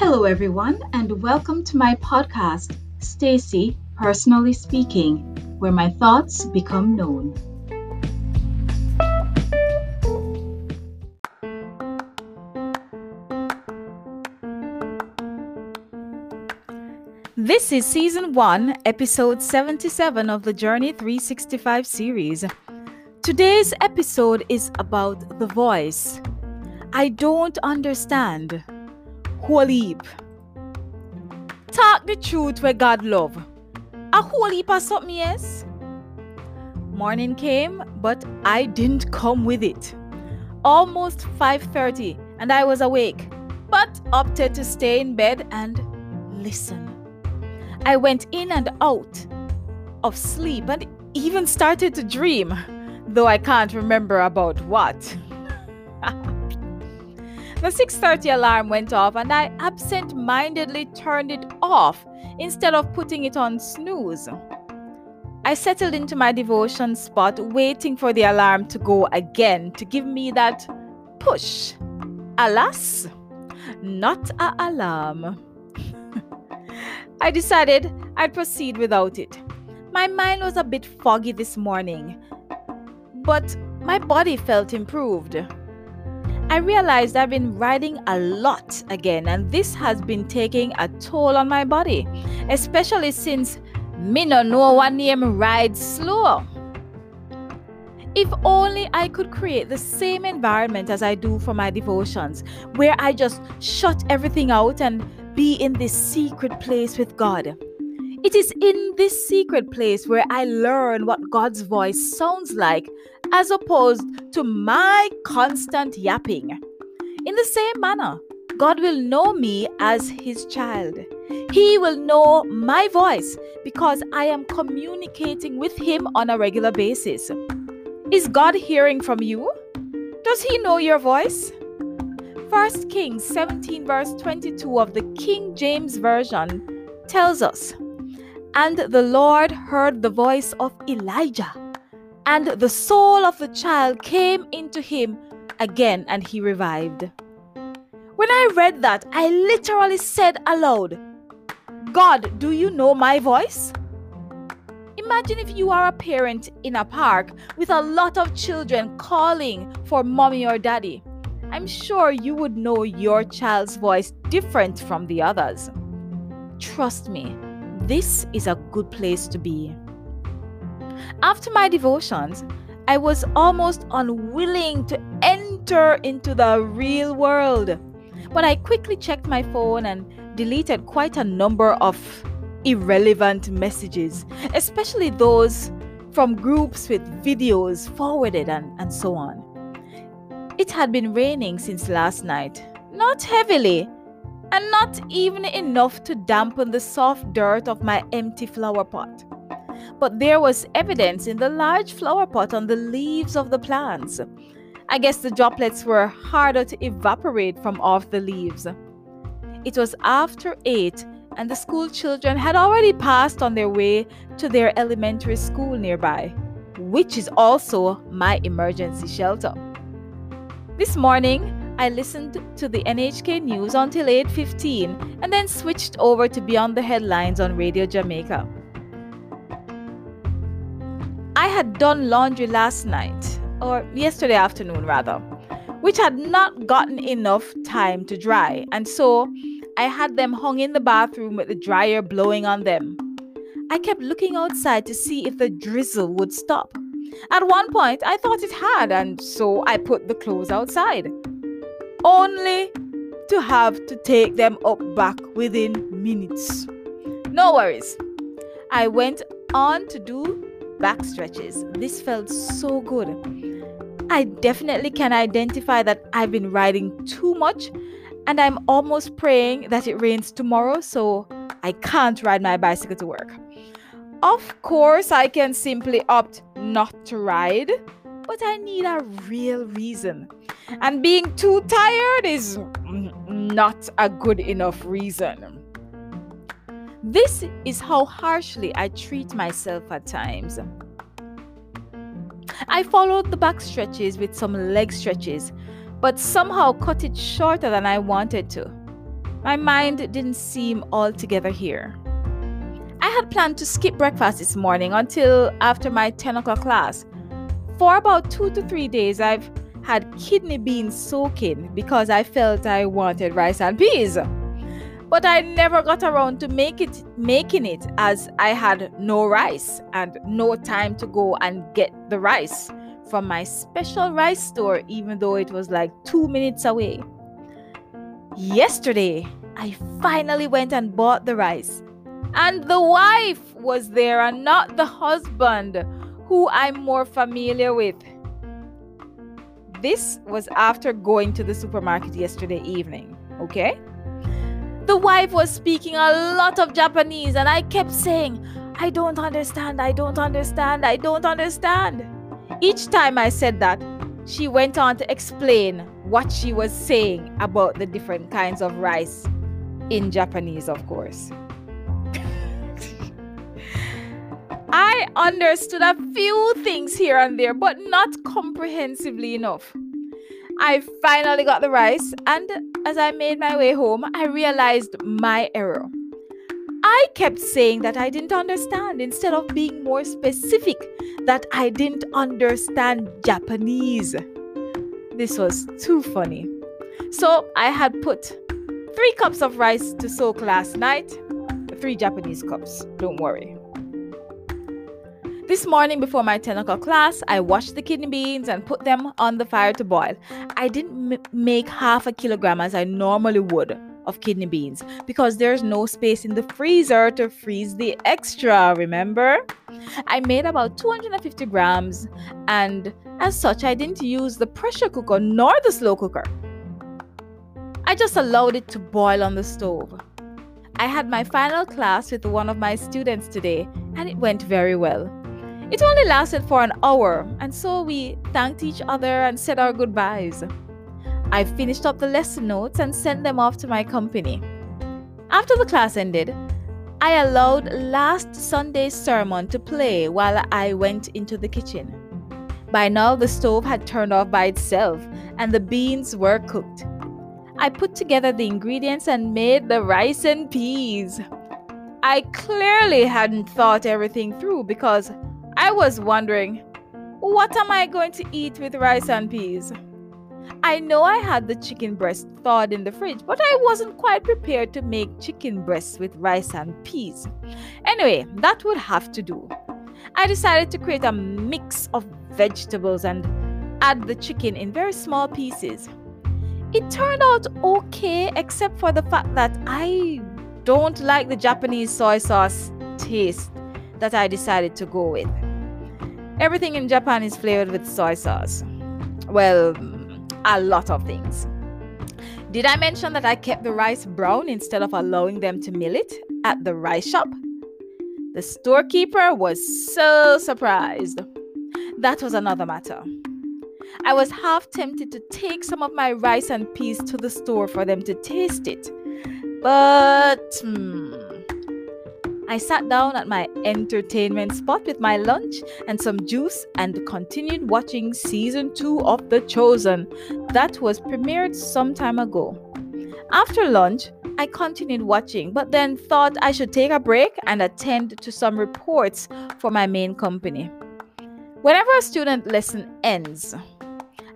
Hello, everyone, and welcome to my podcast, Stacy Personally Speaking, where my thoughts become known. This is season 1, episode 77 of the Journey 365 series. Today's episode is about the voice. I don't understand. Whole heap. Talk the truth where God love. A whole heap of something, yes? Morning came, but I didn't come with it. Almost 5:30 and I was awake, but opted to stay in bed and listen. I went in and out of sleep and even started to dream, though I can't remember about what. The 6:30 alarm went off and I absent-mindedly turned it off instead of putting it on snooze. I settled into my devotion spot waiting for the alarm to go again to give me that push. Alas, not a alarm. I decided I'd proceed without it. My mind was a bit foggy this morning, but my body felt improved. I realized I've been riding a lot again, and this has been taking a toll on my body, especially since me no know one name ride slow. If only I could create the same environment as I do for my devotions, where I just shut everything out and be in this secret place with God. It is in this secret place where I learn what God's voice sounds like, as opposed to my constant yapping. In the same manner, God will know me as His child. He will know my voice because I am communicating with Him on a regular basis. Is God hearing from you? Does He know your voice? 1 Kings 17, verse 22 of the King James Version tells us And the Lord heard the voice of Elijah, and the soul of the child came into him again, and he revived. When I read that, I literally said aloud, God, do you know my voice? Imagine if you are a parent in a park with a lot of children calling for mommy or daddy. I'm sure you would know your child's voice different from the others. Trust me, this is a good place to be. After my devotions, I was almost unwilling to enter into the real world. But I quickly checked my phone and deleted quite a number of irrelevant messages, especially those from groups with videos forwarded and, and so on. It had been raining since last night, not heavily, and not even enough to dampen the soft dirt of my empty flower pot. But there was evidence in the large flower pot on the leaves of the plants. I guess the droplets were harder to evaporate from off the leaves. It was after 8 and the school children had already passed on their way to their elementary school nearby, which is also my emergency shelter. This morning, I listened to the NHK news until 8:15 and then switched over to Beyond the Headlines on Radio Jamaica. Had done laundry last night, or yesterday afternoon rather, which had not gotten enough time to dry, and so I had them hung in the bathroom with the dryer blowing on them. I kept looking outside to see if the drizzle would stop. At one point, I thought it had, and so I put the clothes outside. Only to have to take them up back within minutes. No worries. I went on to do back stretches. This felt so good. I definitely can identify that I've been riding too much, and I'm almost praying that it rains tomorrow so I can't ride my bicycle to work. Of course, I can simply opt not to ride, but I need a real reason. And being too tired is not a good enough reason. This is how harshly I treat myself at times. I followed the back stretches with some leg stretches, but somehow cut it shorter than I wanted to. My mind didn't seem altogether here. I had planned to skip breakfast this morning until after my 10 o'clock class. For about two to three days, I've had kidney beans soaking because I felt I wanted rice and peas. But I never got around to make it making it as I had no rice and no time to go and get the rice from my special rice store even though it was like 2 minutes away. Yesterday, I finally went and bought the rice. And the wife was there and not the husband who I'm more familiar with. This was after going to the supermarket yesterday evening, okay? The wife was speaking a lot of Japanese, and I kept saying, I don't understand, I don't understand, I don't understand. Each time I said that, she went on to explain what she was saying about the different kinds of rice in Japanese, of course. I understood a few things here and there, but not comprehensively enough. I finally got the rice, and as I made my way home, I realized my error. I kept saying that I didn't understand instead of being more specific that I didn't understand Japanese. This was too funny. So I had put three cups of rice to soak last night, three Japanese cups, don't worry. This morning before my 10 o'clock class, I washed the kidney beans and put them on the fire to boil. I didn't m- make half a kilogram as I normally would of kidney beans because there's no space in the freezer to freeze the extra, remember? I made about 250 grams, and as such, I didn't use the pressure cooker nor the slow cooker. I just allowed it to boil on the stove. I had my final class with one of my students today, and it went very well. It only lasted for an hour, and so we thanked each other and said our goodbyes. I finished up the lesson notes and sent them off to my company. After the class ended, I allowed last Sunday's sermon to play while I went into the kitchen. By now, the stove had turned off by itself and the beans were cooked. I put together the ingredients and made the rice and peas. I clearly hadn't thought everything through because I was wondering, what am I going to eat with rice and peas? I know I had the chicken breast thawed in the fridge, but I wasn't quite prepared to make chicken breasts with rice and peas. Anyway, that would have to do. I decided to create a mix of vegetables and add the chicken in very small pieces. It turned out okay, except for the fact that I don't like the Japanese soy sauce taste that I decided to go with. Everything in Japan is flavored with soy sauce. Well, a lot of things. Did I mention that I kept the rice brown instead of allowing them to mill it at the rice shop? The storekeeper was so surprised. That was another matter. I was half tempted to take some of my rice and peas to the store for them to taste it. But hmm, I sat down at my entertainment spot with my lunch and some juice and continued watching season 2 of The Chosen that was premiered some time ago. After lunch, I continued watching, but then thought I should take a break and attend to some reports for my main company. Whenever a student lesson ends,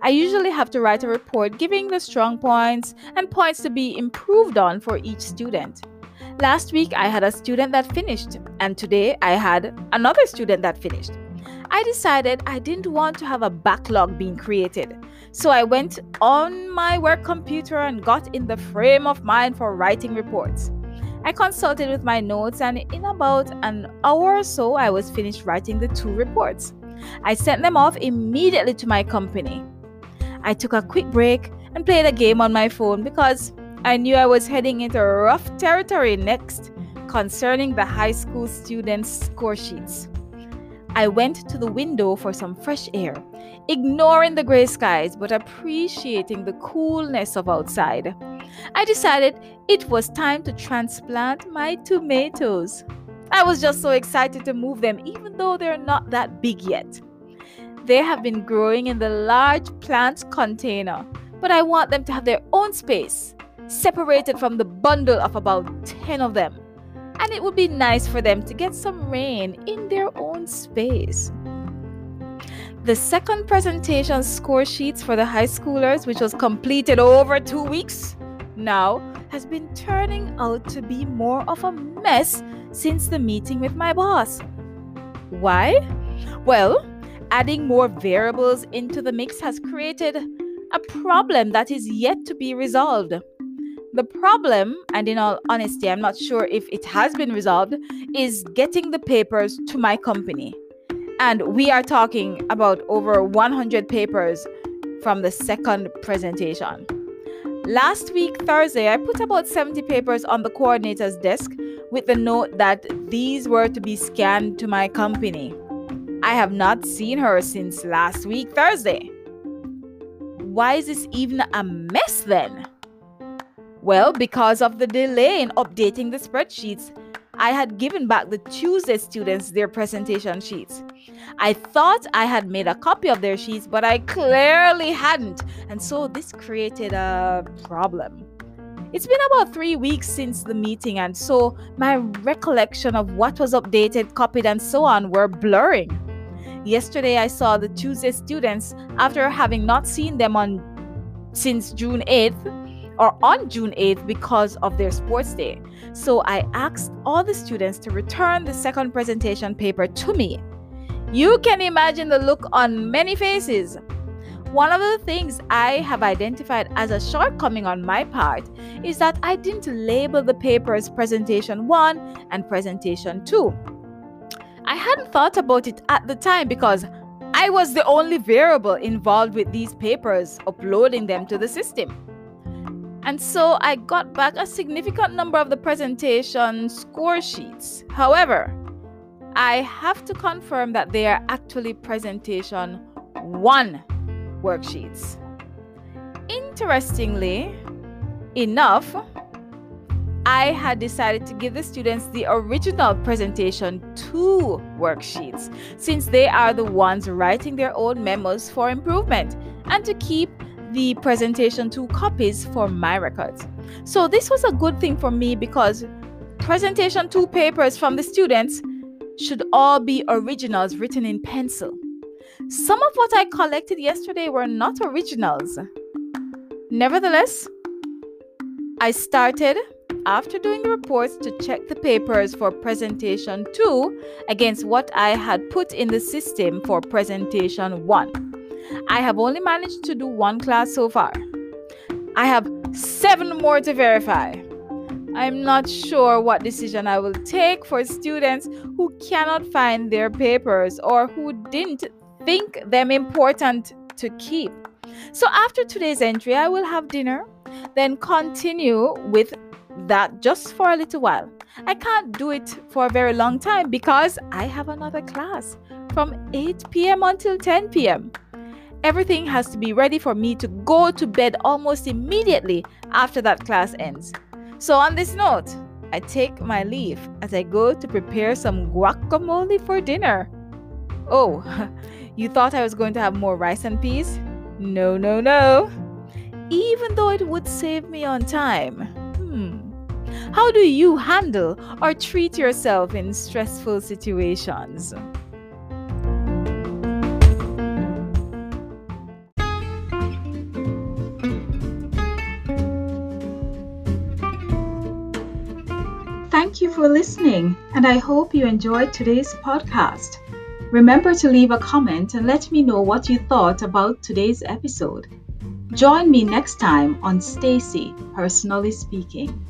I usually have to write a report giving the strong points and points to be improved on for each student. Last week, I had a student that finished, and today I had another student that finished. I decided I didn't want to have a backlog being created, so I went on my work computer and got in the frame of mind for writing reports. I consulted with my notes, and in about an hour or so, I was finished writing the two reports. I sent them off immediately to my company. I took a quick break and played a game on my phone because I knew I was heading into rough territory next concerning the high school students' score sheets. I went to the window for some fresh air, ignoring the gray skies but appreciating the coolness of outside. I decided it was time to transplant my tomatoes. I was just so excited to move them, even though they're not that big yet. They have been growing in the large plant container, but I want them to have their own space separated from the bundle of about 10 of them. And it would be nice for them to get some rain in their own space. The second presentation score sheets for the high schoolers, which was completed over two weeks now, has been turning out to be more of a mess since the meeting with my boss. Why? Well, adding more variables into the mix has created a problem that is yet to be resolved. The problem, and in all honesty, I'm not sure if it has been resolved, is getting the papers to my company. And we are talking about over 100 papers from the second presentation. Last week, Thursday, I put about 70 papers on the coordinator's desk with the note that these were to be scanned to my company. I have not seen her since last week, Thursday. Why is this even a mess then? Well, because of the delay in updating the spreadsheets, I had given back the Tuesday students their presentation sheets. I thought I had made a copy of their sheets, but I clearly hadn't, and so this created a problem. It's been about three weeks since the meeting, and so my recollection of what was updated, copied, and so on were blurring. Yesterday, I saw the Tuesday students after having not seen them on since June 8th or on June 8th because of their sports day. So I asked all the students to return the second presentation paper to me. You can imagine the look on many faces. One of the things I have identified as a shortcoming on my part is that I didn't label the papers presentation 1 and presentation 2. I hadn't thought about it at the time because I was the only variable involved with these papers, uploading them to the system. And so I got back a significant number of the presentation score sheets. However, I have to confirm that they are actually presentation one worksheets. Interestingly enough, I had decided to give the students the original presentation two worksheets since they are the ones writing their own memos for improvement and to keep the presentation two copies for my records. So this was a good thing for me because presentation two papers from the students should all be originals written in pencil. Some of what I collected yesterday were not originals. Nevertheless, I started after doing the reports to check the papers for presentation 2 against what I had put in the system for presentation 1. I have only managed to do one class so far. I have seven more to verify. I'm not sure what decision I will take for students who cannot find their papers or who didn't think them important to keep. So after today's entry, I will have dinner, then continue with that just for a little while. I can't do it for a very long time because I have another class from 8 p.m. until 10 p.m. Everything has to be ready for me to go to bed almost immediately after that class ends. So, on this note, I take my leave as I go to prepare some guacamole for dinner. Oh, you thought I was going to have more rice and peas? No, no, no. Even though it would save me on time. Hmm. How do you handle or treat yourself in stressful situations? Thank you for listening, and I hope you enjoyed today's podcast. Remember to leave a comment and let me know what you thought about today's episode. Join me next time on Stacy Personally Speaking.